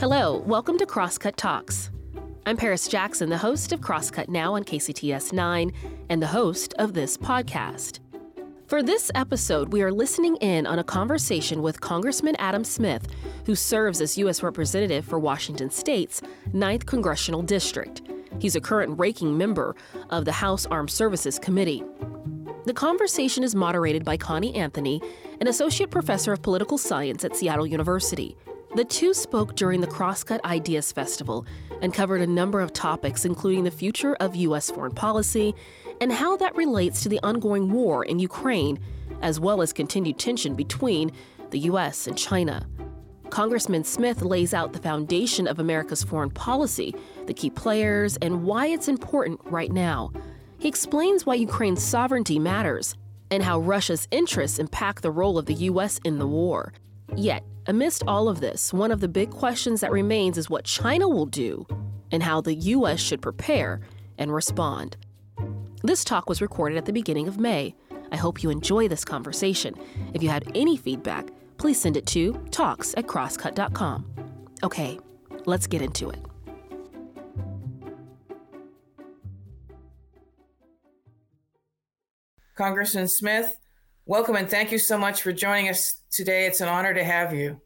Hello, welcome to Crosscut Talks. I'm Paris Jackson, the host of Crosscut Now on KCTS 9 and the host of this podcast. For this episode, we are listening in on a conversation with Congressman Adam Smith, who serves as U.S. Representative for Washington State's 9th Congressional District. He's a current ranking member of the House Armed Services Committee. The conversation is moderated by Connie Anthony, an associate professor of political science at Seattle University. The two spoke during the Crosscut Ideas Festival and covered a number of topics, including the future of U.S. foreign policy and how that relates to the ongoing war in Ukraine, as well as continued tension between the U.S. and China. Congressman Smith lays out the foundation of America's foreign policy, the key players, and why it's important right now. He explains why Ukraine's sovereignty matters and how Russia's interests impact the role of the U.S. in the war. Yet, amidst all of this, one of the big questions that remains is what China will do and how the U.S. should prepare and respond. This talk was recorded at the beginning of May. I hope you enjoy this conversation. If you had any feedback, please send it to talks at crosscut.com. Okay, let's get into it. Congressman Smith, welcome and thank you so much for joining us today. It's an honor to have you.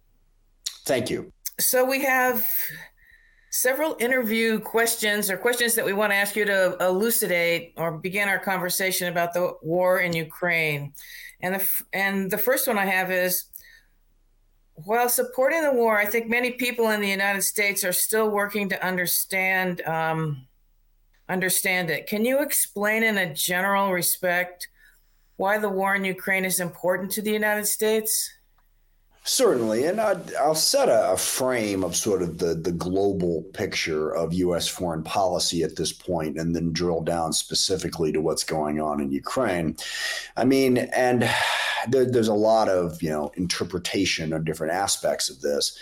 Thank you. So, we have several interview questions or questions that we want to ask you to elucidate or begin our conversation about the war in Ukraine. And the, and the first one I have is while supporting the war, I think many people in the United States are still working to understand um, understand it. Can you explain in a general respect why the war in Ukraine is important to the United States? Certainly, and i will set a, a, frame of sort of the the global picture of U.S. foreign policy at this point, and then drill down specifically to what's going on in Ukraine. I mean, and there, there's a lot of you know interpretation of different aspects of this.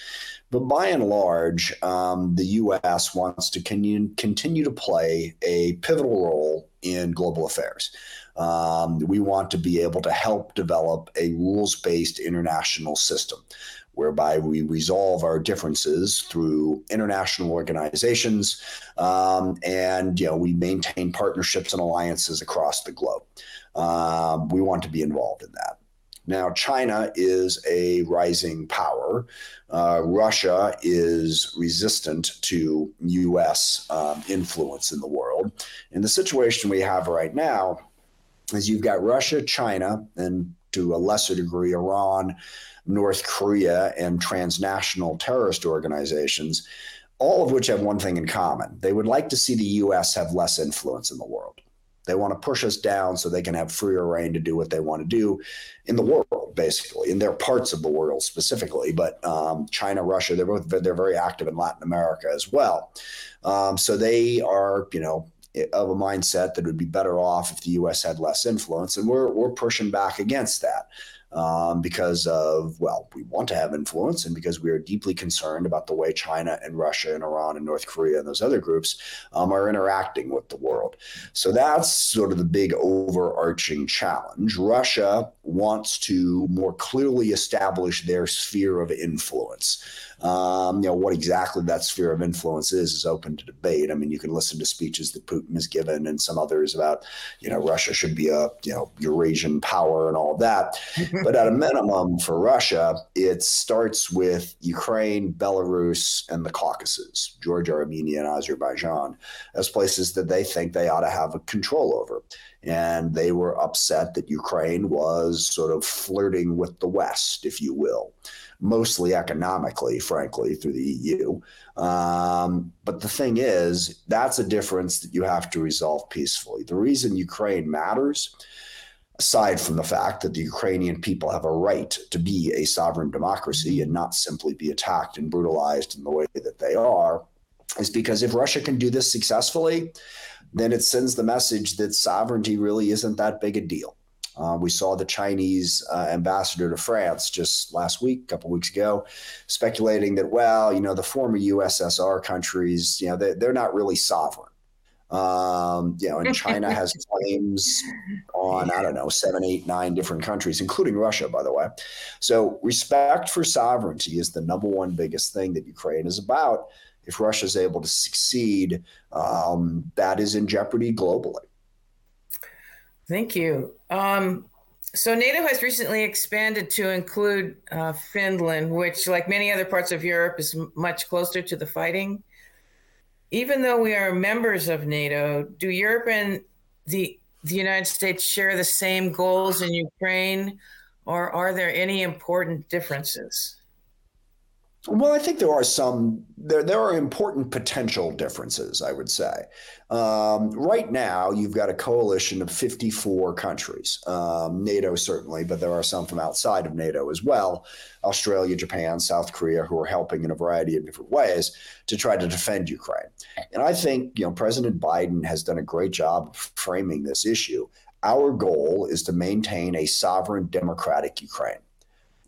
But by and large, um, the U.S. wants to continue, continue to play a pivotal role in global affairs. Um, we want to be able to help develop a rules based international system whereby we resolve our differences through international organizations um, and you know we maintain partnerships and alliances across the globe. Um, we want to be involved in that. Now, China is a rising power. Uh, Russia is resistant to U.S. Um, influence in the world. And the situation we have right now is you've got Russia, China, and to a lesser degree, Iran, North Korea, and transnational terrorist organizations, all of which have one thing in common. They would like to see the U.S. have less influence in the world. They want to push us down so they can have freer reign to do what they want to do in the world, basically, in their parts of the world specifically. But um, China, Russia, they're both they're very active in Latin America as well. Um, so they are, you know, of a mindset that would be better off if the U.S. had less influence, and we're we're pushing back against that um, because of, well, we want to have influence and because we are deeply concerned about the way China and Russia and Iran and North Korea and those other groups um, are interacting with the world. So that's sort of the big overarching challenge. Russia wants to more clearly establish their sphere of influence. Um, you know, what exactly that sphere of influence is is open to debate. I mean, you can listen to speeches that Putin has given and some others about, you know, Russia should be a, you know, Eurasian power and all that. but at a minimum for Russia, it starts with Ukraine, Belarus, and the Caucasus, Georgia, Armenia, and Azerbaijan, as places that they think they ought to have a control over. And they were upset that Ukraine was sort of flirting with the West, if you will mostly economically, frankly, through the EU. Um, but the thing is, that's a difference that you have to resolve peacefully. The reason Ukraine matters, aside from the fact that the Ukrainian people have a right to be a sovereign democracy and not simply be attacked and brutalized in the way that they are, is because if Russia can do this successfully, then it sends the message that sovereignty really isn't that big a deal. Uh, we saw the Chinese uh, ambassador to France just last week, a couple weeks ago, speculating that, well, you know, the former USSR countries, you know, they, they're not really sovereign. Um, you know, and China has claims on, I don't know, seven, eight, nine different countries, including Russia, by the way. So respect for sovereignty is the number one biggest thing that Ukraine is about. If Russia is able to succeed, um, that is in jeopardy globally. Thank you. Um, so NATO has recently expanded to include uh, Finland, which, like many other parts of Europe, is much closer to the fighting even though we are members of NATO, do Europe and the the United States share the same goals in Ukraine, or are there any important differences? Well, I think there are some there there are important potential differences. I would say um, right now you've got a coalition of 54 countries, um, NATO certainly, but there are some from outside of NATO as well, Australia, Japan, South Korea, who are helping in a variety of different ways to try to defend Ukraine. And I think you know President Biden has done a great job of framing this issue. Our goal is to maintain a sovereign, democratic Ukraine.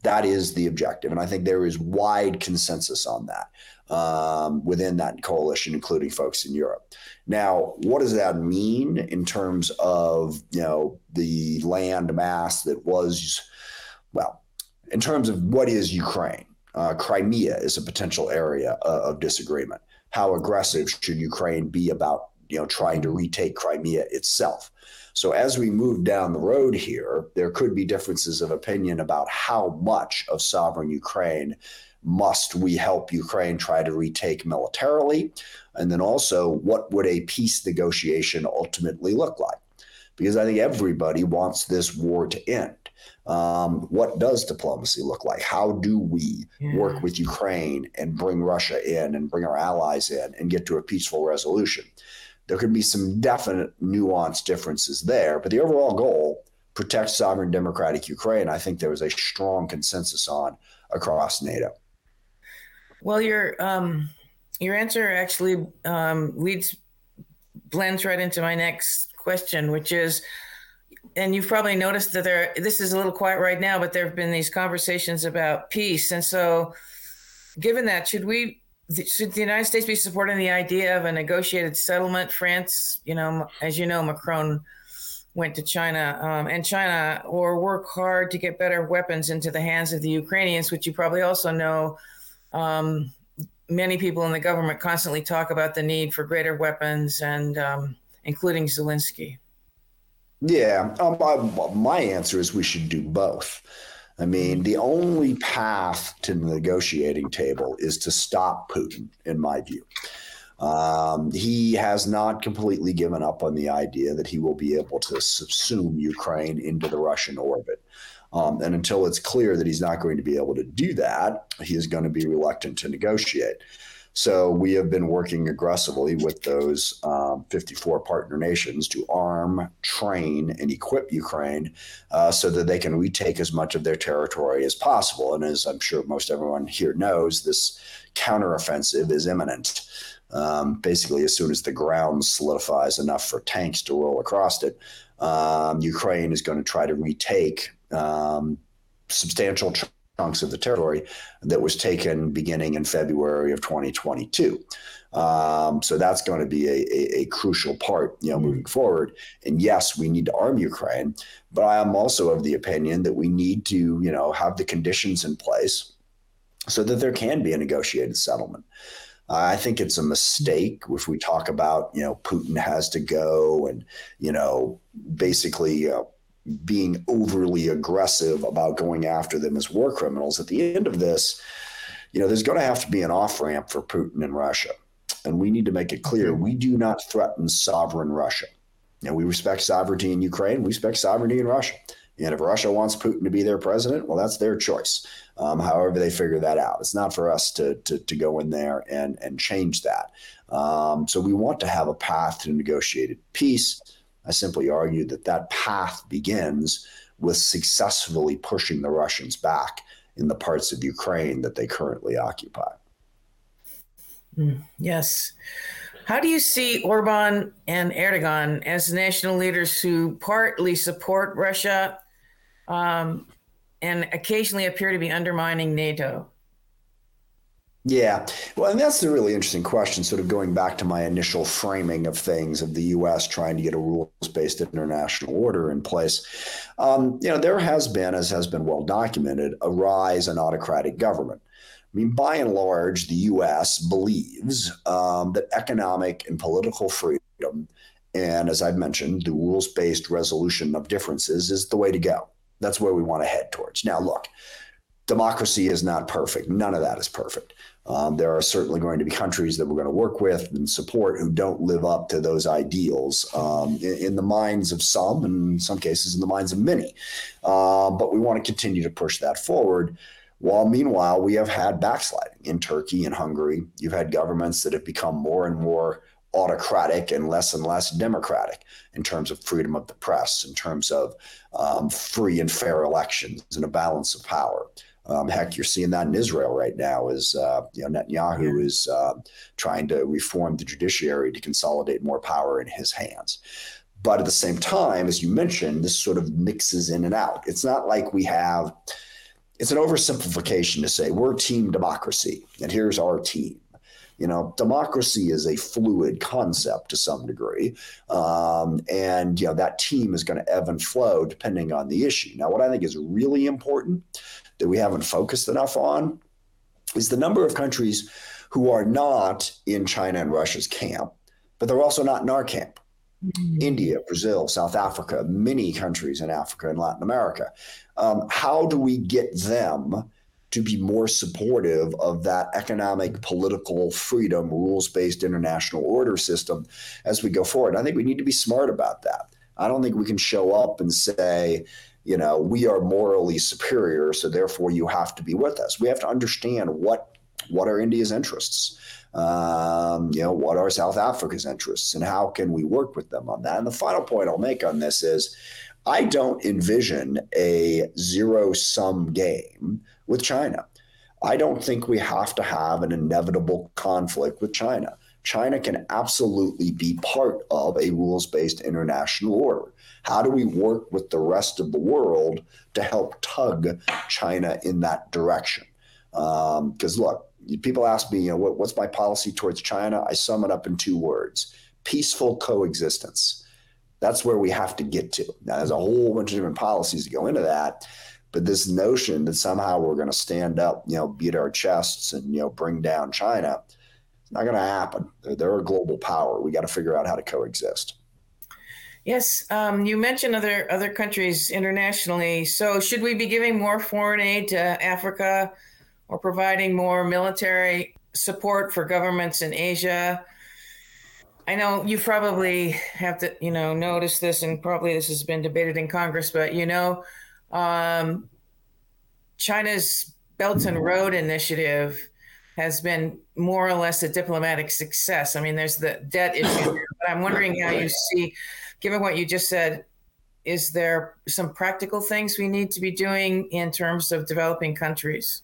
That is the objective. And I think there is wide consensus on that um, within that coalition, including folks in Europe. Now, what does that mean in terms of, you know, the land mass that was, well, in terms of what is Ukraine? Uh, Crimea is a potential area uh, of disagreement. How aggressive should Ukraine be about, you know, trying to retake Crimea itself? So as we move down the road here, there could be differences of opinion about how much of sovereign Ukraine must we help Ukraine try to retake militarily? And then also, what would a peace negotiation ultimately look like? Because I think everybody wants this war to end. Um, what does diplomacy look like? How do we yeah. work with Ukraine and bring Russia in and bring our allies in and get to a peaceful resolution? There could be some definite nuanced differences there, but the overall goal, protect sovereign democratic Ukraine, I think there was a strong consensus on across NATO. Well, your um, your answer actually um, leads blends right into my next question, which is, and you've probably noticed that there. This is a little quiet right now, but there have been these conversations about peace, and so, given that, should we should the United States be supporting the idea of a negotiated settlement? France, you know, as you know, Macron went to China um, and China, or work hard to get better weapons into the hands of the Ukrainians, which you probably also know. Um, many people in the government constantly talk about the need for greater weapons, and um, including Zelensky. Yeah, um, my, my answer is we should do both. I mean, the only path to the negotiating table is to stop Putin, in my view. Um, he has not completely given up on the idea that he will be able to subsume Ukraine into the Russian orbit. Um, and until it's clear that he's not going to be able to do that, he is going to be reluctant to negotiate. So we have been working aggressively with those um, 54 partner nations to arm, train, and equip Ukraine uh, so that they can retake as much of their territory as possible. And as I'm sure most everyone here knows, this counteroffensive is imminent. Um, basically, as soon as the ground solidifies enough for tanks to roll across it, um, Ukraine is going to try to retake um, substantial chunks of the territory that was taken beginning in February of 2022. Um, so that's going to be a, a, a, crucial part, you know, mm-hmm. moving forward. And yes, we need to arm Ukraine, but I am also of the opinion that we need to, you know, have the conditions in place so that there can be a negotiated settlement. I think it's a mistake if we talk about, you know, Putin has to go and, you know, basically, uh, being overly aggressive about going after them as war criminals. At the end of this, you know, there's going to have to be an off ramp for Putin and Russia. And we need to make it clear we do not threaten sovereign Russia. You know, we respect sovereignty in Ukraine, we respect sovereignty in Russia. And if Russia wants Putin to be their president, well, that's their choice. Um, however, they figure that out. It's not for us to, to, to go in there and, and change that. Um, so we want to have a path to negotiated peace. I simply argue that that path begins with successfully pushing the Russians back in the parts of Ukraine that they currently occupy. Mm, yes. How do you see Orban and Erdogan as national leaders who partly support Russia um, and occasionally appear to be undermining NATO? Yeah. Well, and that's the really interesting question, sort of going back to my initial framing of things of the U.S. trying to get a rules based international order in place. Um, you know, there has been, as has been well documented, a rise in autocratic government. I mean, by and large, the U.S. believes um, that economic and political freedom, and as I've mentioned, the rules based resolution of differences is the way to go. That's where we want to head towards. Now, look, democracy is not perfect. None of that is perfect. Um, there are certainly going to be countries that we're going to work with and support who don't live up to those ideals um, in, in, the minds of some, and in some cases in the minds of many. Uh, but we want to continue to push that forward. While meanwhile, we have had backsliding in Turkey and Hungary. You've had governments that have become more and more autocratic and less and less democratic in terms of freedom of the press, in terms of um, free and fair elections and a balance of power. Um, heck, you're seeing that in Israel right now. Is uh, you know, Netanyahu yeah. is uh, trying to reform the judiciary to consolidate more power in his hands. But at the same time, as you mentioned, this sort of mixes in and out. It's not like we have. It's an oversimplification to say we're team democracy and here's our team. You know, democracy is a fluid concept to some degree, um, and you know that team is going to ebb and flow depending on the issue. Now, what I think is really important that we haven't focused enough on is the number of countries who are not in China and Russia's camp, but they're also not in our camp. Mm-hmm. India, Brazil, South Africa, many countries in Africa and Latin America. Um, how do we get them to be more supportive of that economic, political freedom, rules based international order system as we go forward? I think we need to be smart about that. I don't think we can show up and say, you know, we are morally superior, so therefore you have to be with us. We have to understand what what are India's interests, um, you know, what are South Africa's interests, and how can we work with them on that. And the final point I'll make on this is, I don't envision a zero sum game with China. I don't think we have to have an inevitable conflict with China. China can absolutely be part of a rules based international order. How do we work with the rest of the world to help tug China in that direction? Because um, look, people ask me, you know, what, what's my policy towards China? I sum it up in two words: peaceful coexistence. That's where we have to get to. Now, there's a whole bunch of different policies to go into that, but this notion that somehow we're going to stand up, you know, beat our chests and you know bring down China, it's not going to happen. They're, they're a global power. We got to figure out how to coexist. Yes, um, you mentioned other other countries internationally. So, should we be giving more foreign aid to Africa, or providing more military support for governments in Asia? I know you probably have to, you know, notice this, and probably this has been debated in Congress. But you know, um, China's Belt and Road Initiative has been more or less a diplomatic success. I mean, there's the debt issue, but I'm wondering how you see given what you just said, is there some practical things we need to be doing in terms of developing countries?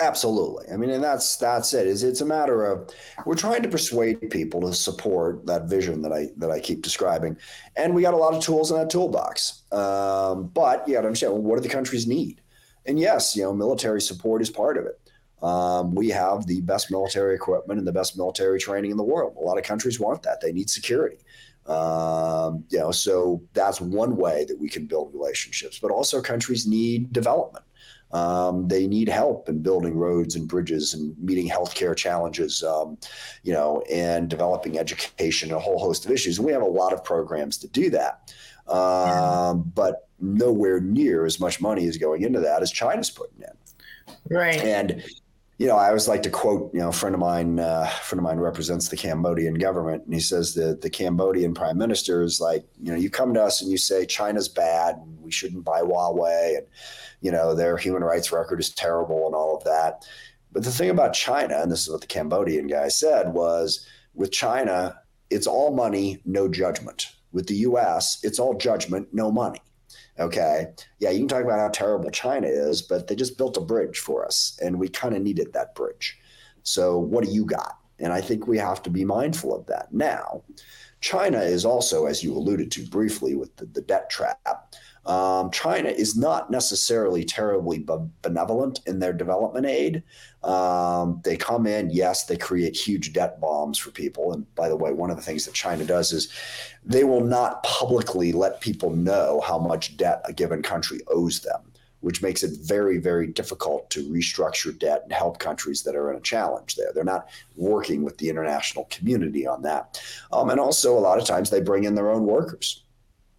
Absolutely. I mean, and that's that's it. Is it's a matter of we're trying to persuade people to support that vision that I that I keep describing, and we got a lot of tools in that toolbox. Um, but you got to understand well, what do the countries need? And yes, you know, military support is part of it. Um, we have the best military equipment and the best military training in the world. A lot of countries want that. They need security. Um, you know, so that's one way that we can build relationships. But also, countries need development. Um, they need help in building roads and bridges and meeting healthcare challenges, um, you know, and developing education, and a whole host of issues. And we have a lot of programs to do that. Um, but nowhere near as much money is going into that as China's putting in. Right. And you know, I always like to quote, you know, a friend of mine, uh, friend of mine represents the Cambodian government, and he says that the Cambodian prime minister is like, you know, you come to us and you say China's bad, and we shouldn't buy Huawei, and you know, their human rights record is terrible, and all of that. But the thing about China, and this is what the Cambodian guy said, was with China, it's all money, no judgment. With the U.S., it's all judgment, no money. Okay. Yeah, you can talk about how terrible China is, but they just built a bridge for us and we kind of needed that bridge. So, what do you got? And I think we have to be mindful of that. Now, China is also, as you alluded to briefly with the, the debt trap, Um, China is not necessarily terribly benevolent in their development aid. Um, they come in, yes, they create huge debt bombs for people. And by the way, one of the things that China does is they will not publicly let people know how much debt a given country owes them which makes it very, very difficult to restructure debt and help countries that are in a challenge there. They're not working with the international community on that. Um, and also, a lot of times, they bring in their own workers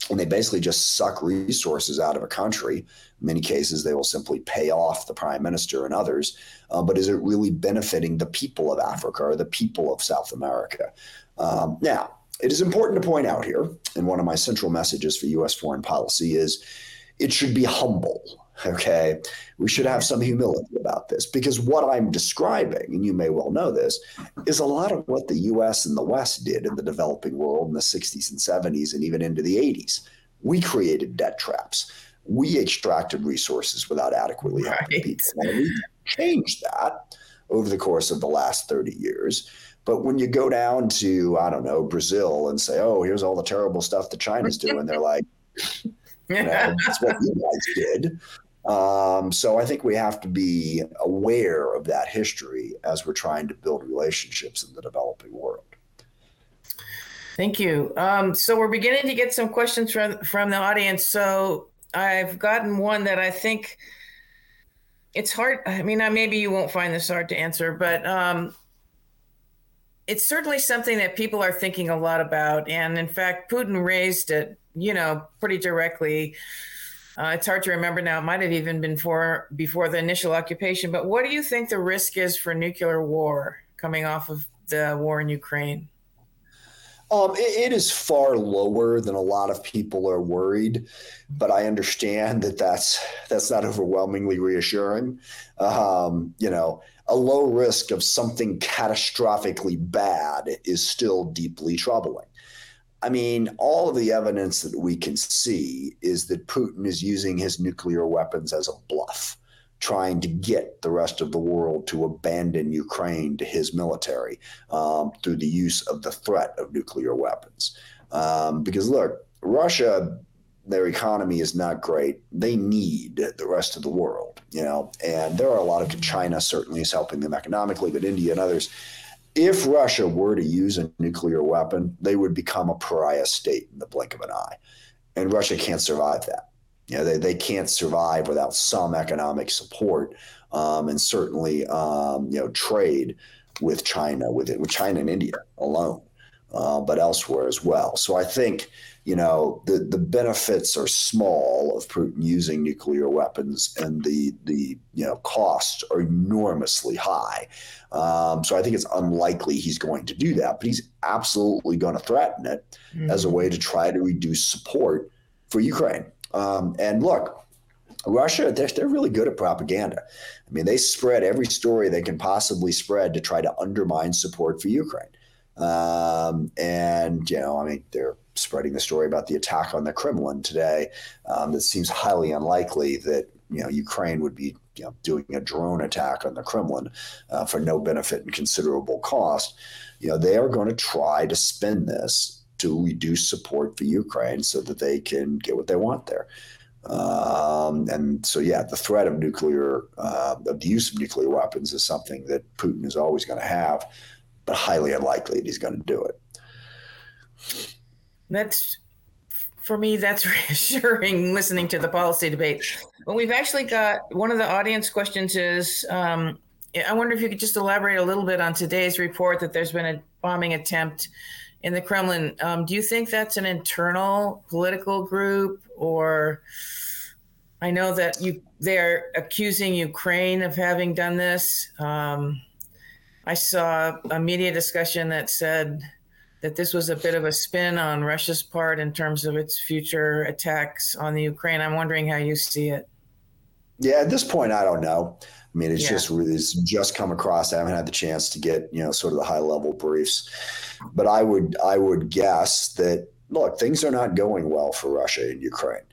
and they basically just suck resources out of a country. In many cases, they will simply pay off the prime minister and others. Uh, but is it really benefiting the people of Africa or the people of South America? Um, now, it is important to point out here, and one of my central messages for U.S. foreign policy is it should be humble. Okay. We should have some humility about this because what I'm describing, and you may well know this, is a lot of what the US and the West did in the developing world in the 60s and 70s and even into the 80s. We created debt traps. We extracted resources without adequately helping right. people. And we changed that over the course of the last 30 years. But when you go down to, I don't know, Brazil and say, oh, here's all the terrible stuff that China's doing, they're like, you know, that's what you guys did. Um, so I think we have to be aware of that history as we're trying to build relationships in the developing world. Thank you. Um, so we're beginning to get some questions from from the audience. So I've gotten one that I think it's hard. I mean, maybe you won't find this hard to answer, but um, it's certainly something that people are thinking a lot about. And in fact, Putin raised it, you know, pretty directly uh, it's hard to remember now. It might have even been for before the initial occupation. But what do you think the risk is for nuclear war coming off of the war in Ukraine? Um, it, it is far lower than a lot of people are worried, but I understand that that's that's not overwhelmingly reassuring. Um, you know, a low risk of something catastrophically bad is still deeply troubling. I mean, all of the evidence that we can see is that Putin is using his nuclear weapons as a bluff, trying to get the rest of the world to abandon Ukraine to his military um, through the use of the threat of nuclear weapons. Um, because look, Russia, their economy is not great. They need the rest of the world, you know, and there are a lot of China certainly is helping them economically, but India and others if Russia were to use a nuclear weapon, they would become a pariah state in the blink of an eye. And Russia can't survive that. You know, they, they can't survive without some economic support um, and certainly, um, you know, trade with China, with it, with China and India alone, uh, but elsewhere as well. So I think you know the the benefits are small of Putin using nuclear weapons, and the the you know costs are enormously high. Um, so I think it's unlikely he's going to do that, but he's absolutely going to threaten it mm-hmm. as a way to try to reduce support for Ukraine. Um, and look, Russia, they're, they're really good at propaganda. I mean, they spread every story they can possibly spread to try to undermine support for Ukraine. Um, and, you know, I mean, they're spreading the story about the attack on the Kremlin today. Um, that seems highly unlikely that you know Ukraine would be you know, doing a drone attack on the Kremlin uh, for no benefit and considerable cost. You know they are going to try to spin this to reduce support for Ukraine so that they can get what they want there. Um, and so, yeah, the threat of nuclear, uh, of the use of nuclear weapons is something that Putin is always going to have, but highly unlikely that he's going to do it. That's for me, that's reassuring listening to the policy debate. But we've actually got one of the audience questions is um, I wonder if you could just elaborate a little bit on today's report that there's been a bombing attempt in the Kremlin. Um, do you think that's an internal political group, or I know that you they're accusing Ukraine of having done this. Um, I saw a media discussion that said that this was a bit of a spin on Russia's part in terms of its future attacks on the Ukraine. I'm wondering how you see it. Yeah, at this point, I don't know. I mean, it's yeah. just it's just come across. I haven't had the chance to get you know sort of the high level briefs, but I would I would guess that look, things are not going well for Russia in Ukraine.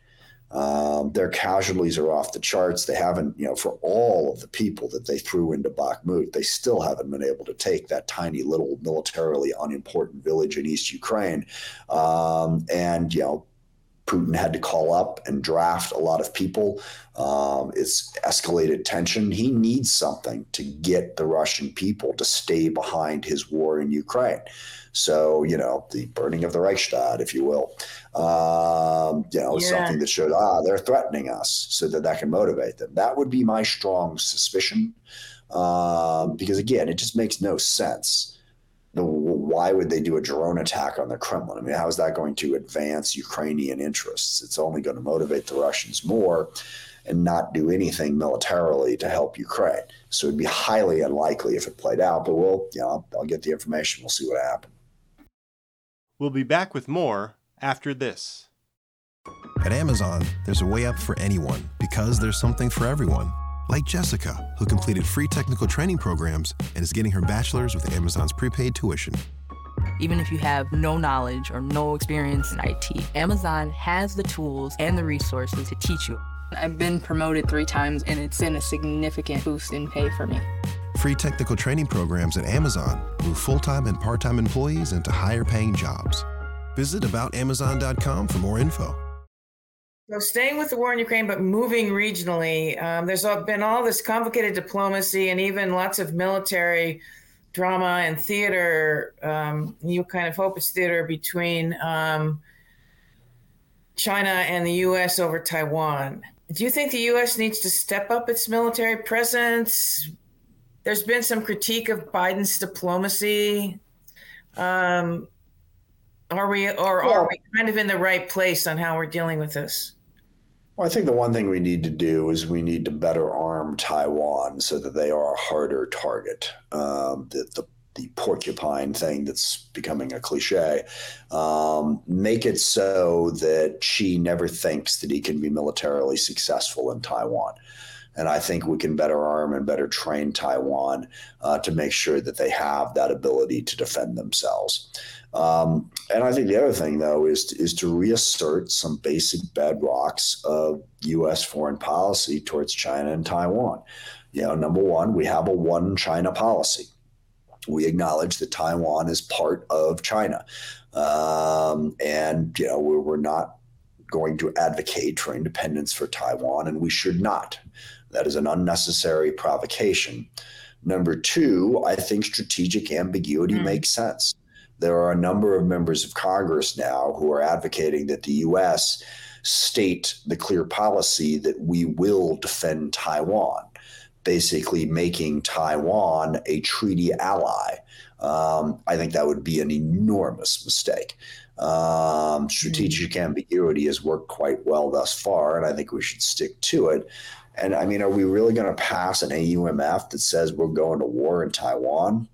Um, their casualties are off the charts. They haven't, you know, for all of the people that they threw into Bakhmut, they still haven't been able to take that tiny little militarily unimportant village in East Ukraine. Um, and, you know, Putin had to call up and draft a lot of people. Um, it's escalated tension. He needs something to get the Russian people to stay behind his war in Ukraine. So, you know, the burning of the Reichstag, if you will, um, you know, yeah. something that shows, ah, they're threatening us so that that can motivate them. That would be my strong suspicion. Um, because again, it just makes no sense. The, why would they do a drone attack on the Kremlin? I mean, how is that going to advance Ukrainian interests? It's only going to motivate the Russians more and not do anything militarily to help Ukraine. So it'd be highly unlikely if it played out, but we'll, you know, I'll, I'll get the information. We'll see what happens. We'll be back with more after this. At Amazon, there's a way up for anyone because there's something for everyone. Like Jessica, who completed free technical training programs and is getting her bachelor's with Amazon's prepaid tuition. Even if you have no knowledge or no experience in IT, Amazon has the tools and the resources to teach you. I've been promoted three times, and it's been a significant boost in pay for me. Free technical training programs at Amazon move full time and part time employees into higher paying jobs. Visit aboutamazon.com for more info. So, staying with the war in Ukraine, but moving regionally, um, there's been all this complicated diplomacy and even lots of military drama and theater. Um, you kind of hope it's theater between um, China and the U.S. over Taiwan. Do you think the U.S. needs to step up its military presence, there's been some critique of Biden's diplomacy. Um, are we, or well, are we kind of in the right place on how we're dealing with this? Well, I think the one thing we need to do is we need to better Taiwan so that they are a harder target. Um, the, the, the porcupine thing that's becoming a cliche. Um, make it so that Xi never thinks that he can be militarily successful in Taiwan. And I think we can better arm and better train Taiwan uh, to make sure that they have that ability to defend themselves. Um, and I think the other thing, though, is to, is to reassert some basic bedrocks of U.S. foreign policy towards China and Taiwan. You know, number one, we have a one China policy. We acknowledge that Taiwan is part of China. Um, and, you know, we're, we're not going to advocate for independence for Taiwan, and we should not. That is an unnecessary provocation. Number two, I think strategic ambiguity mm. makes sense. There are a number of members of Congress now who are advocating that the U.S. state the clear policy that we will defend Taiwan, basically making Taiwan a treaty ally. Um, I think that would be an enormous mistake. Um, strategic mm. ambiguity has worked quite well thus far, and I think we should stick to it. And I mean, are we really going to pass an AUMF that says we're going to war in Taiwan?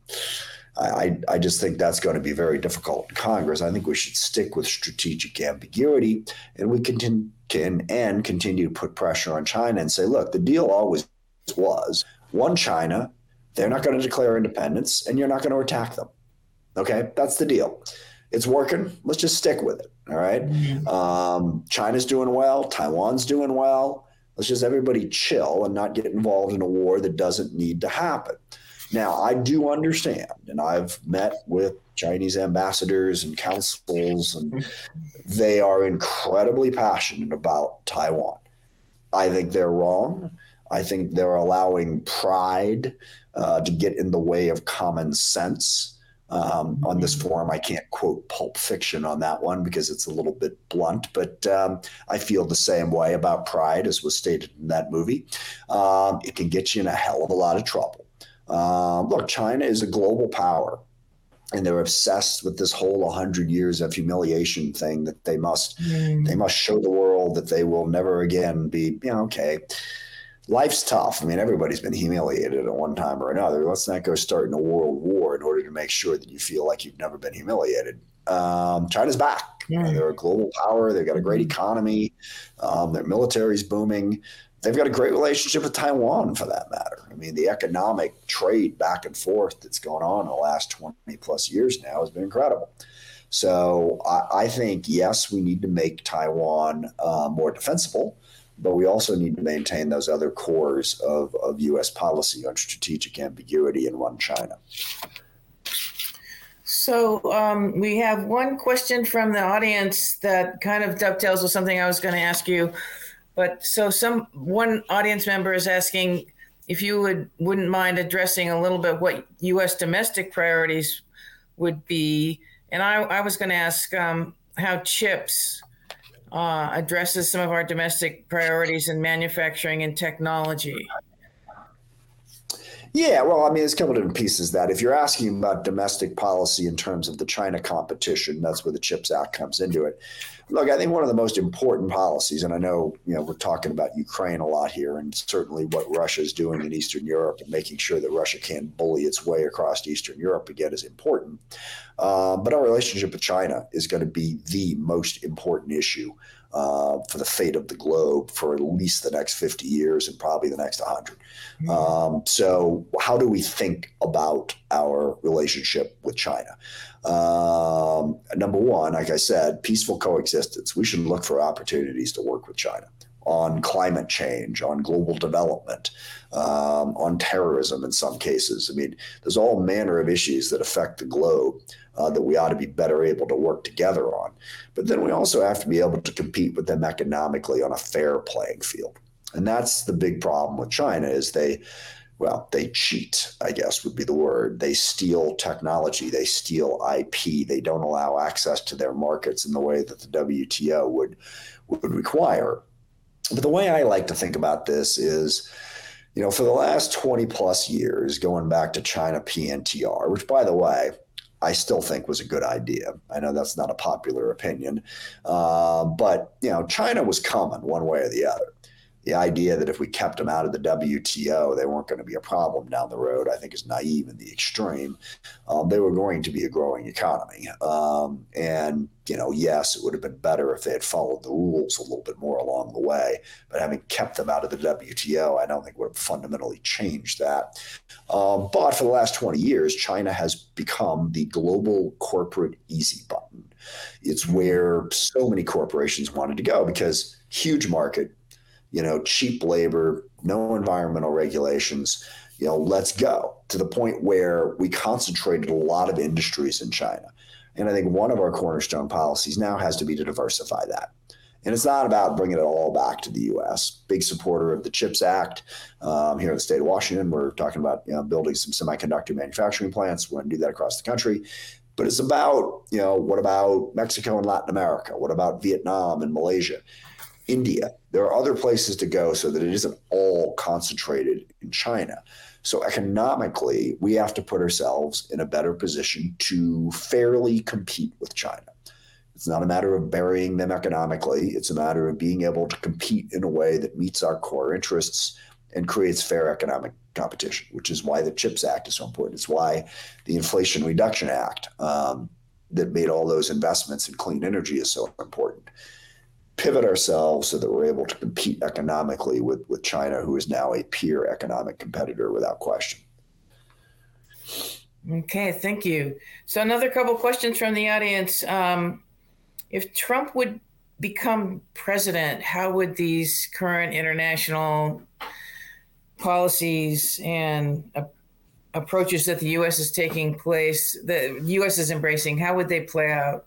I, I just think that's going to be very difficult in Congress. I think we should stick with strategic ambiguity and we can, can and continue to put pressure on China and say, look, the deal always was one China, they're not going to declare independence and you're not going to attack them. Okay, that's the deal. It's working. Let's just stick with it. All right? mm-hmm. um, China's doing well, Taiwan's doing well Let's just everybody chill and not get involved in a war that doesn't need to happen. Now, I do understand, and I've met with Chinese ambassadors and consuls, and they are incredibly passionate about Taiwan. I think they're wrong. I think they're allowing pride uh, to get in the way of common sense um, on this forum. I can't quote Pulp Fiction on that one because it's a little bit blunt, but um, I feel the same way about pride as was stated in that movie. Um, it can get you in a hell of a lot of trouble. Uh, look, China is a global power. And they're obsessed with this whole 100 years of humiliation thing that they must mm. they must show the world that they will never again be you know okay life's tough. I mean, everybody's been humiliated at one time or another. Let's not go starting a world war in order to make sure that you feel like you've never been humiliated. Um, China's back. Yeah. They're a global power. They've got a great mm-hmm. economy. Um, their military's booming. They've got a great relationship with Taiwan, for that matter. I mean, the economic trade back and forth that's going on in the last 20 plus years now has been incredible. So I, I think, yes, we need to make Taiwan uh, more defensible but we also need to maintain those other cores of, of U.S. policy on strategic ambiguity and one China. So um, we have one question from the audience that kind of dovetails with something I was going to ask you. But so some one audience member is asking if you would wouldn't mind addressing a little bit what U.S. domestic priorities would be, and I, I was going to ask um, how chips uh, addresses some of our domestic priorities in manufacturing and technology. Yeah, well, I mean, there's a couple different pieces that. If you're asking about domestic policy in terms of the China competition, that's where the CHIPS Act comes into it. Look, I think one of the most important policies, and I know you know we're talking about Ukraine a lot here, and certainly what Russia is doing in Eastern Europe and making sure that Russia can't bully its way across Eastern Europe again is important. Uh, but our relationship with China is going to be the most important issue uh, for the fate of the globe for at least the next 50 years and probably the next 100. Mm-hmm. Um, so, how do we think about our relationship with China? Um, number one, like I said, peaceful coexistence. We should look for opportunities to work with China on climate change, on global development, um, on terrorism in some cases. I mean, there's all manner of issues that affect the globe uh, that we ought to be better able to work together on. But then we also have to be able to compete with them economically on a fair playing field. And that's the big problem with China is they well, they cheat, I guess would be the word. They steal technology, they steal IP, they don't allow access to their markets in the way that the WTO would would require. But the way I like to think about this is, you know, for the last 20 plus years, going back to China PNTR, which by the way, I still think was a good idea. I know that's not a popular opinion, uh, but you know, China was coming one way or the other the idea that if we kept them out of the WTO, they weren't going to be a problem down the road, I think is naive in the extreme. Um, they were going to be a growing economy. Um, and, you know, yes, it would have been better if they had followed the rules a little bit more along the way. But having kept them out of the WTO, I don't think would have fundamentally changed that. Um, but for the last 20 years, China has become the global corporate easy button. It's where so many corporations wanted to go because huge market, you know, cheap labor, no environmental regulations. You know, let's go to the point where we concentrated a lot of industries in China. And I think one of our cornerstone policies now has to be to diversify that. And it's not about bringing it all back to the U.S. Big supporter of the CHIPS Act um, here in the state of Washington. We're talking about you know, building some semiconductor manufacturing plants. We're going to do that across the country. But it's about, you know, what about Mexico and Latin America? What about Vietnam and Malaysia? India. There are other places to go so that it isn't all concentrated in China. So economically, we have to put ourselves in a better position to fairly compete with China. It's not a matter of burying them economically. It's a matter of being able to compete in a way that meets our core interests and creates fair economic competition, which is why the CHIPS Act is so important. It's why the Inflation Reduction Act um, that made all those investments in clean energy is so important pivot ourselves so that we're able to compete economically with, with China, who is now a peer economic competitor without question. Okay, thank you. So, another couple questions from the audience. Um, if Trump would become president, how would these current international policies and uh, approaches that the U.S. is taking place, the U.S. is embracing, how would they play out?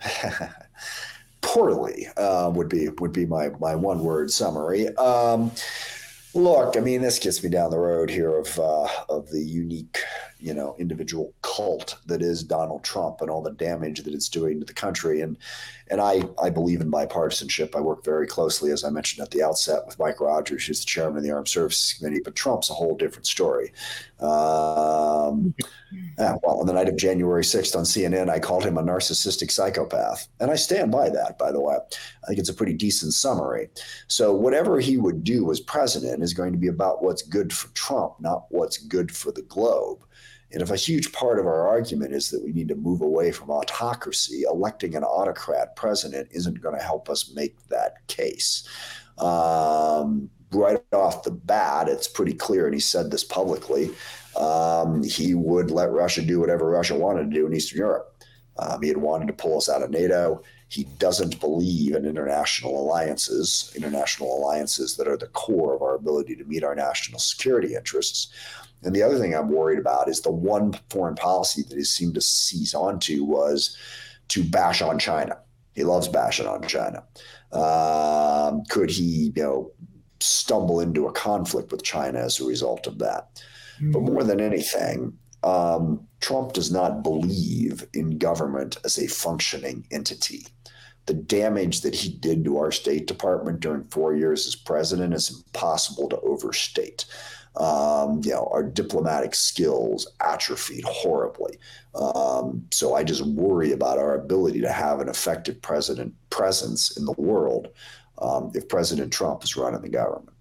poorly uh, would be would be my my one word summary. Um, look, I mean, this gets me down the road here of uh, of the unique, you know, individual cult that is Donald Trump and all the damage that it's doing to the country. And and I I believe in bipartisanship. I work very closely, as I mentioned at the outset, with Mike Rogers, who's the chairman of the Armed Services Committee. But Trump's a whole different story. Um, yeah, well, on the night of January 6th on CNN, I called him a narcissistic psychopath. And I stand by that, by the way. I think it's a pretty decent summary. So, whatever he would do as president is going to be about what's good for Trump, not what's good for the globe. And if a huge part of our argument is that we need to move away from autocracy, electing an autocrat president isn't going to help us make that case. Um, right off the bat, it's pretty clear, and he said this publicly um, he would let Russia do whatever Russia wanted to do in Eastern Europe. Um, he had wanted to pull us out of NATO. He doesn't believe in international alliances, international alliances that are the core of our ability to meet our national security interests. And the other thing I'm worried about is the one foreign policy that he seemed to seize onto was to bash on China. He loves bashing on China. Um, could he, you know, stumble into a conflict with China as a result of that? But more than anything, um, Trump does not believe in government as a functioning entity. The damage that he did to our State Department during four years as president is impossible to overstate. Um, you know, our diplomatic skills atrophied horribly. Um, so I just worry about our ability to have an effective president presence in the world um, if President Trump is running the government.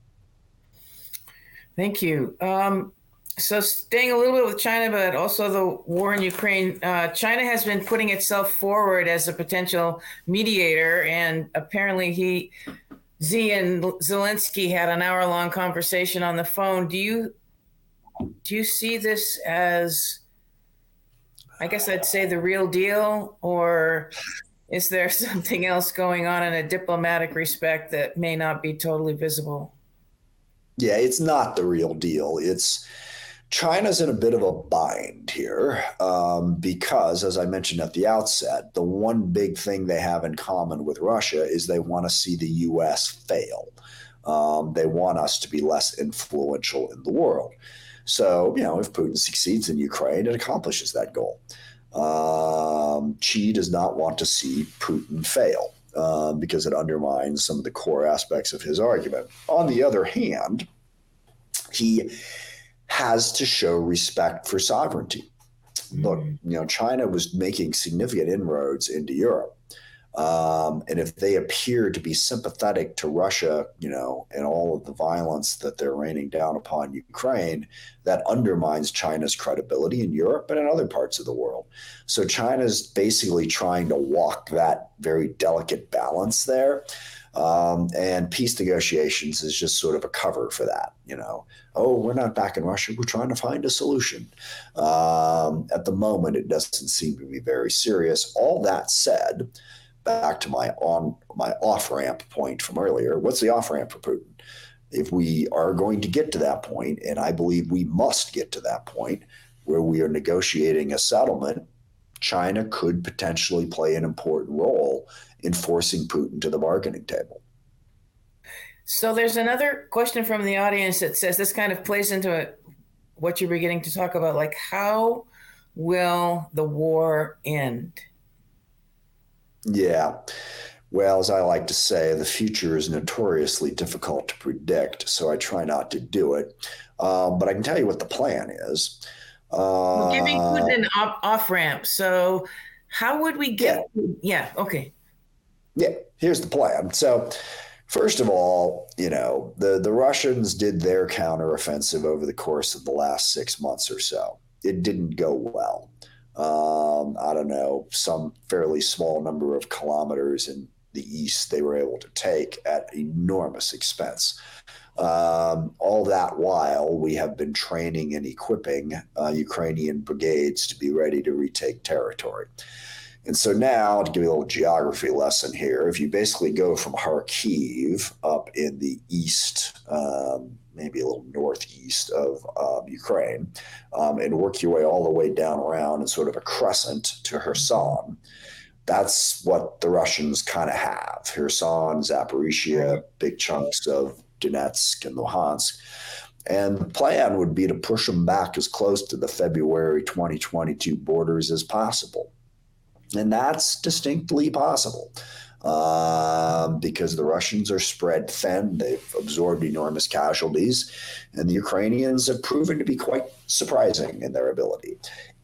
Thank you. Um, so staying a little bit with China, but also the war in Ukraine, uh, China has been putting itself forward as a potential mediator, and apparently he, Xi and Zelensky had an hour-long conversation on the phone. Do you do you see this as, I guess I'd say the real deal, or is there something else going on in a diplomatic respect that may not be totally visible? Yeah, it's not the real deal. It's China's in a bit of a bind here um, because, as I mentioned at the outset, the one big thing they have in common with Russia is they want to see the U.S. fail. Um, they want us to be less influential in the world. So, you know, if Putin succeeds in Ukraine, it accomplishes that goal. Um, Xi does not want to see Putin fail uh, because it undermines some of the core aspects of his argument. On the other hand, he has to show respect for sovereignty. Look, mm-hmm. you know, China was making significant inroads into Europe. Um, and if they appear to be sympathetic to Russia, you know, and all of the violence that they're raining down upon Ukraine, that undermines China's credibility in Europe and in other parts of the world. So China's basically trying to walk that very delicate balance there. Um, and peace negotiations is just sort of a cover for that. You know, oh, we're not back in Russia. We're trying to find a solution. Um, at the moment, it doesn't seem to be very serious. All that said, back to my on my off ramp point from earlier. What's the off ramp for Putin? If we are going to get to that point, and I believe we must get to that point where we are negotiating a settlement, China could potentially play an important role in forcing Putin to the bargaining table. So there's another question from the audience that says this kind of plays into it, what you're beginning to talk about, like how will the war end? Yeah. Well, as I like to say, the future is notoriously difficult to predict, so I try not to do it. Um, but I can tell you what the plan is. Uh, giving Putin an off ramp. So, how would we get? Yeah. yeah. Okay. Yeah. Here's the plan. So, first of all, you know, the the Russians did their counteroffensive over the course of the last six months or so. It didn't go well um, I don't know, some fairly small number of kilometers in the east they were able to take at enormous expense. Um, all that while we have been training and equipping uh, Ukrainian brigades to be ready to retake territory. And so now, to give you a little geography lesson here, if you basically go from Kharkiv up in the east, um, maybe a little northeast of um, Ukraine, um, and work your way all the way down around in sort of a crescent to Kherson. That's what the Russians kind of have Kherson, Zaporizhia, big chunks of Donetsk and Luhansk. And the plan would be to push them back as close to the February 2022 borders as possible. And that's distinctly possible um, because the Russians are spread thin. They've absorbed enormous casualties, and the Ukrainians have proven to be quite surprising in their ability.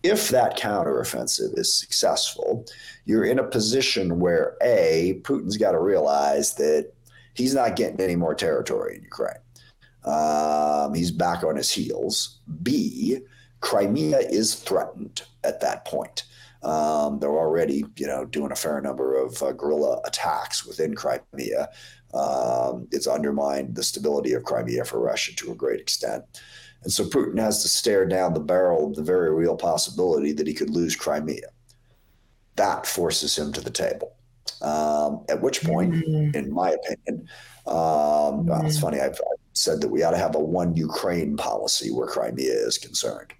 If that counteroffensive is successful, you're in a position where A, Putin's got to realize that he's not getting any more territory in Ukraine. Um, he's back on his heels. B, Crimea is threatened at that point. Um, they're already, you know, doing a fair number of uh, guerrilla attacks within Crimea. Um, it's undermined the stability of Crimea for Russia to a great extent. And so Putin has to stare down the barrel of the very real possibility that he could lose Crimea. That forces him to the table. Um, at which point, mm-hmm. in my opinion, um, well, it's mm-hmm. funny. I've, I've, said that we ought to have a one Ukraine policy where Crimea is concerned.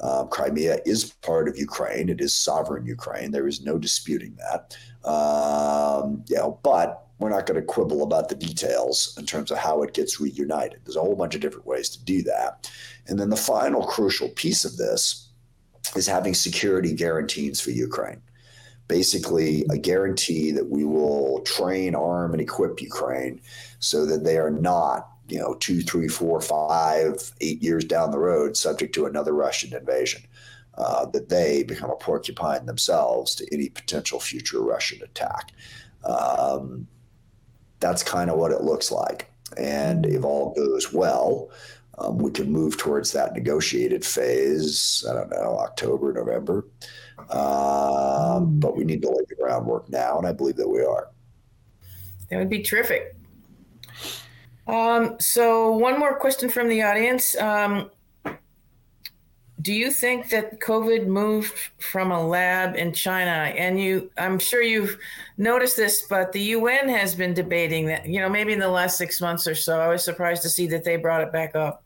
Um, Crimea is part of Ukraine. It is sovereign Ukraine. There is no disputing that. Um, you know, but we're not going to quibble about the details in terms of how it gets reunited. There's a whole bunch of different ways to do that. And then the final crucial piece of this is having security guarantees for Ukraine basically a guarantee that we will train, arm, and equip Ukraine so that they are not, you know, two, three, four, five, eight years down the road subject to another Russian invasion. Uh, that they become a porcupine themselves to any potential future Russian attack. Um, that's kind of what it looks like. And if all goes well, um, we can move towards that negotiated phase. I don't know, October, November. Um, but we need to lay the groundwork now, and I believe that we are. That would be terrific. Um, so, one more question from the audience. Um, do you think that COVID moved from a lab in China? And you, I'm sure you've noticed this, but the UN has been debating that, you know, maybe in the last six months or so. I was surprised to see that they brought it back up.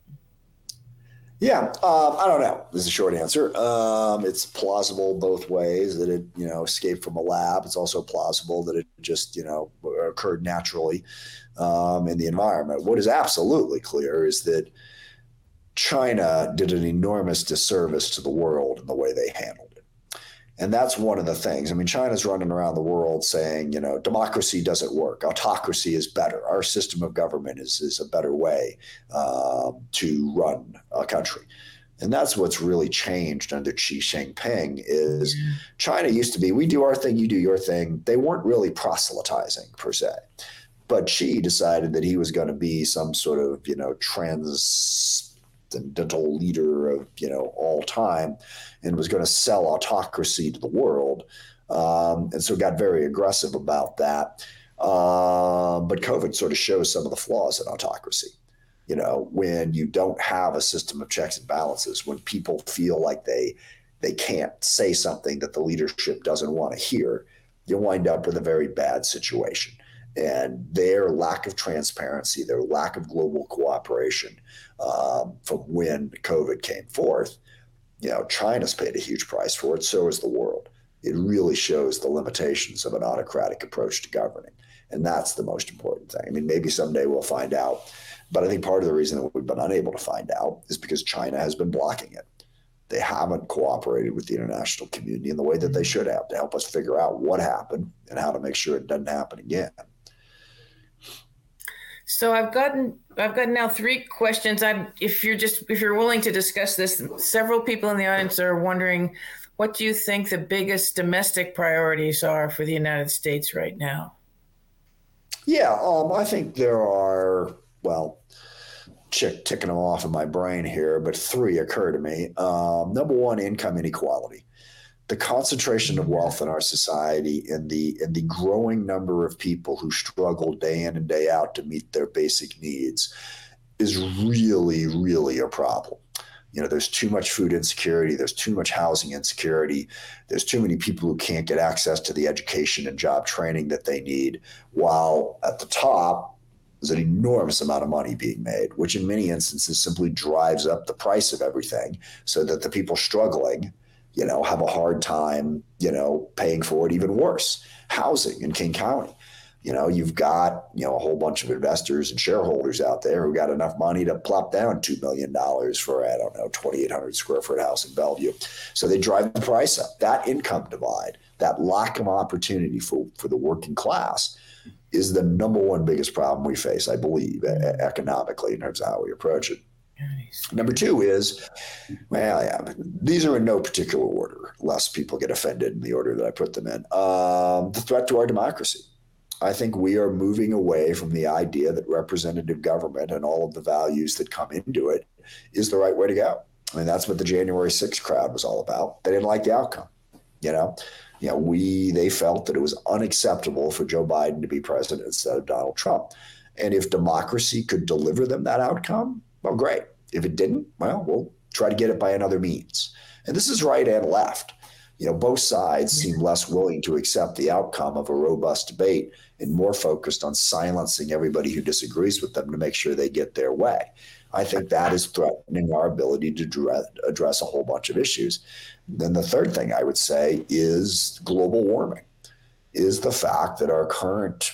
Yeah, um, I don't know. This is a short answer. Um, it's plausible both ways that it, you know, escaped from a lab. It's also plausible that it just, you know, occurred naturally um, in the environment. What is absolutely clear is that China did an enormous disservice to the world in the way they handled and that's one of the things. I mean, China's running around the world saying, you know, democracy doesn't work. Autocracy is better. Our system of government is, is a better way uh, to run a country. And that's what's really changed under Xi Jinping is China used to be, we do our thing, you do your thing. They weren't really proselytizing per se. But Xi decided that he was going to be some sort of, you know, trans dental leader of you know all time, and was going to sell autocracy to the world, um, and so got very aggressive about that. Uh, but COVID sort of shows some of the flaws in autocracy. You know, when you don't have a system of checks and balances, when people feel like they they can't say something that the leadership doesn't want to hear, you wind up with a very bad situation and their lack of transparency, their lack of global cooperation um, from when COVID came forth, you know, China's paid a huge price for it. So has the world. It really shows the limitations of an autocratic approach to governing, and that's the most important thing. I mean, maybe someday we'll find out, but I think part of the reason that we've been unable to find out is because China has been blocking it. They haven't cooperated with the international community in the way that they should have to help us figure out what happened and how to make sure it doesn't happen again. So I've gotten I've gotten now three questions. I if you're just if you're willing to discuss this, several people in the audience are wondering what do you think the biggest domestic priorities are for the United States right now? Yeah, um, I think there are well, check ticking them off in my brain here, but three occur to me. Um, number one, income inequality the concentration of wealth in our society and the and the growing number of people who struggle day in and day out to meet their basic needs is really really a problem. You know there's too much food insecurity there's too much housing insecurity there's too many people who can't get access to the education and job training that they need while at the top there's an enormous amount of money being made which in many instances simply drives up the price of everything so that the people struggling you know, have a hard time, you know, paying for it. Even worse, housing in King County. You know, you've got, you know, a whole bunch of investors and shareholders out there who got enough money to plop down $2 million for, I don't know, 2,800 square foot house in Bellevue. So they drive the price up. That income divide, that lack of opportunity for, for the working class is the number one biggest problem we face, I believe, economically in terms of how we approach it. Number two is, well, yeah, these are in no particular order, lest people get offended in the order that I put them in. Um, the threat to our democracy. I think we are moving away from the idea that representative government and all of the values that come into it is the right way to go. I mean, that's what the January 6th crowd was all about. They didn't like the outcome. You know, you know, we they felt that it was unacceptable for Joe Biden to be president instead of Donald Trump. And if democracy could deliver them that outcome, well, great. If it didn't, well, we'll try to get it by another means. And this is right and left. you know, both sides seem mm-hmm. less willing to accept the outcome of a robust debate and more focused on silencing everybody who disagrees with them to make sure they get their way. I think that is threatening our ability to address a whole bunch of issues. Then the third thing I would say is global warming, is the fact that our current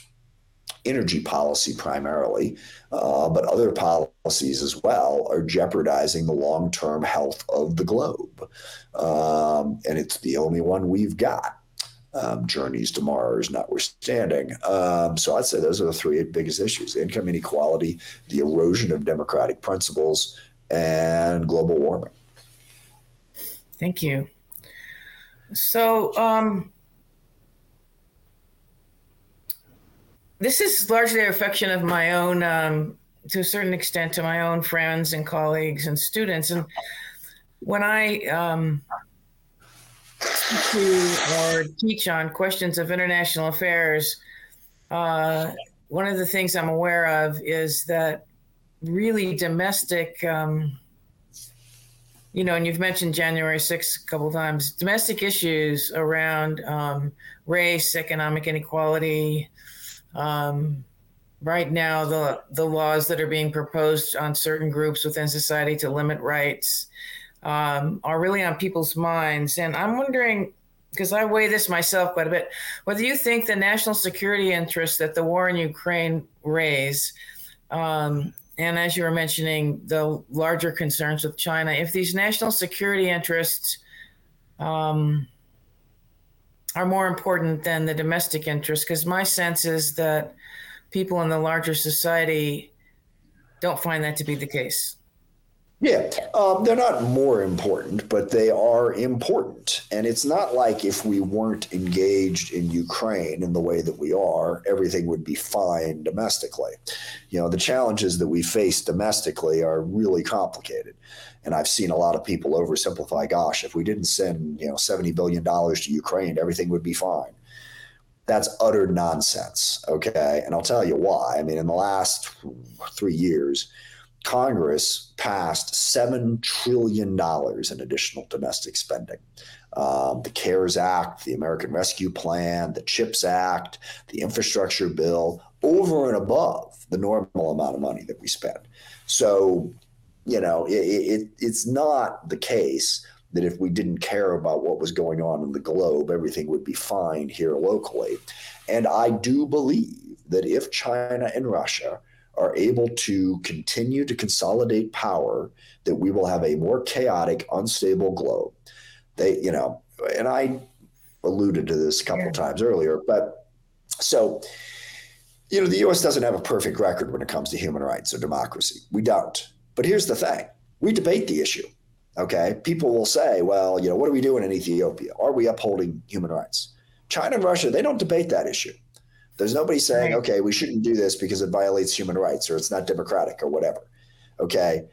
energy policy primarily, uh, but other policies as well, are jeopardizing the long term health of the globe. Um, and it's the only one we've got. Um, journeys to Mars notwithstanding. Um, so I'd say those are the three biggest issues income inequality, the erosion of democratic principles, and global warming. Thank you. So, um, this is largely a reflection of my own, um, to a certain extent, to my own friends and colleagues and students. And when I um, to or teach on questions of international affairs, uh, one of the things I'm aware of is that really domestic, um, you know, and you've mentioned January 6th a couple times, domestic issues around um, race, economic inequality, um, right now, the the laws that are being proposed on certain groups within society to limit rights um, are really on people's minds, and I'm wondering because I weigh this myself quite a bit, whether you think the national security interests that the war in Ukraine raise, um, and as you were mentioning, the larger concerns with China, if these national security interests um, are more important than the domestic interest because my sense is that people in the larger society don't find that to be the case. Yeah, um, they're not more important, but they are important. And it's not like if we weren't engaged in Ukraine in the way that we are, everything would be fine domestically. You know, the challenges that we face domestically are really complicated. And I've seen a lot of people oversimplify gosh, if we didn't send, you know, $70 billion to Ukraine, everything would be fine. That's utter nonsense. Okay. And I'll tell you why. I mean, in the last three years, Congress passed $7 trillion in additional domestic spending. Um, the CARES Act, the American Rescue Plan, the CHIPS Act, the infrastructure bill, over and above the normal amount of money that we spend. So, you know, it, it, it's not the case that if we didn't care about what was going on in the globe, everything would be fine here locally. And I do believe that if China and Russia are able to continue to consolidate power, that we will have a more chaotic, unstable globe. They, you know, and I alluded to this a couple yeah. times earlier, but so, you know, the US doesn't have a perfect record when it comes to human rights or democracy. We don't. But here's the thing we debate the issue. Okay. People will say, well, you know, what are we doing in Ethiopia? Are we upholding human rights? China and Russia, they don't debate that issue. There's nobody saying, right. okay, we shouldn't do this because it violates human rights or it's not democratic or whatever. Okay.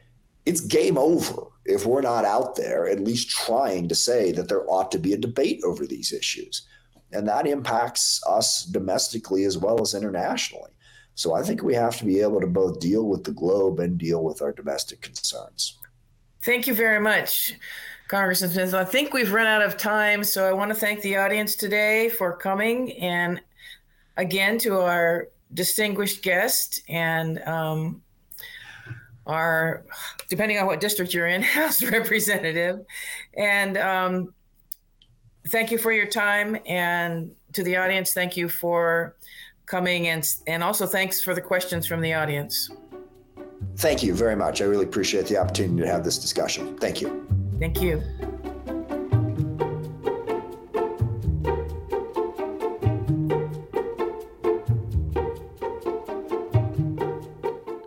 It's game over if we're not out there at least trying to say that there ought to be a debate over these issues. And that impacts us domestically as well as internationally. So I think we have to be able to both deal with the globe and deal with our domestic concerns. Thank you very much. Congressman Smith, I think we've run out of time, so I want to thank the audience today for coming and again to our distinguished guest and um, our, depending on what district you're in, House Representative. And um, thank you for your time. And to the audience, thank you for coming and, and also thanks for the questions from the audience. Thank you very much. I really appreciate the opportunity to have this discussion. Thank you. Thank you.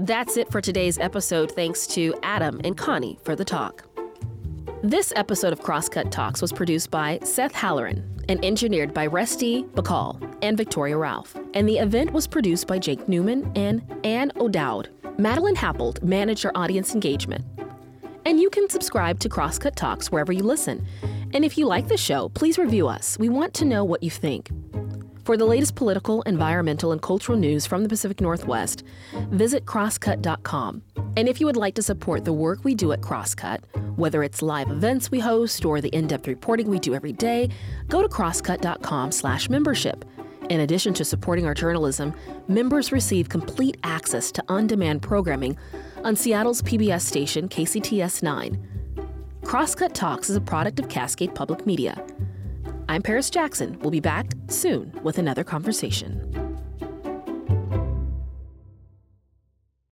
That's it for today's episode. Thanks to Adam and Connie for the talk. This episode of Crosscut Talks was produced by Seth Halleran and engineered by Resti Bagcal and Viktoria Ralph. And the event was produced by Jake Newman and Anne O'Dowd. Madeline Happold managed our audience engagement. And you can subscribe to Crosscut Talks wherever you listen. And if you like the show, please review us. We want to know what you think. For the latest political, environmental, and cultural news from the Pacific Northwest, visit crosscut.com. And if you would like to support the work we do at Crosscut, whether it's live events we host or the in-depth reporting we do every day, go to crosscut.com/membership. In addition to supporting our journalism, members receive complete access to on-demand programming on Seattle's PBS station KCTS 9. Crosscut Talks is a product of Cascade Public Media. I'm Paris Jackson. We'll be back soon with another conversation.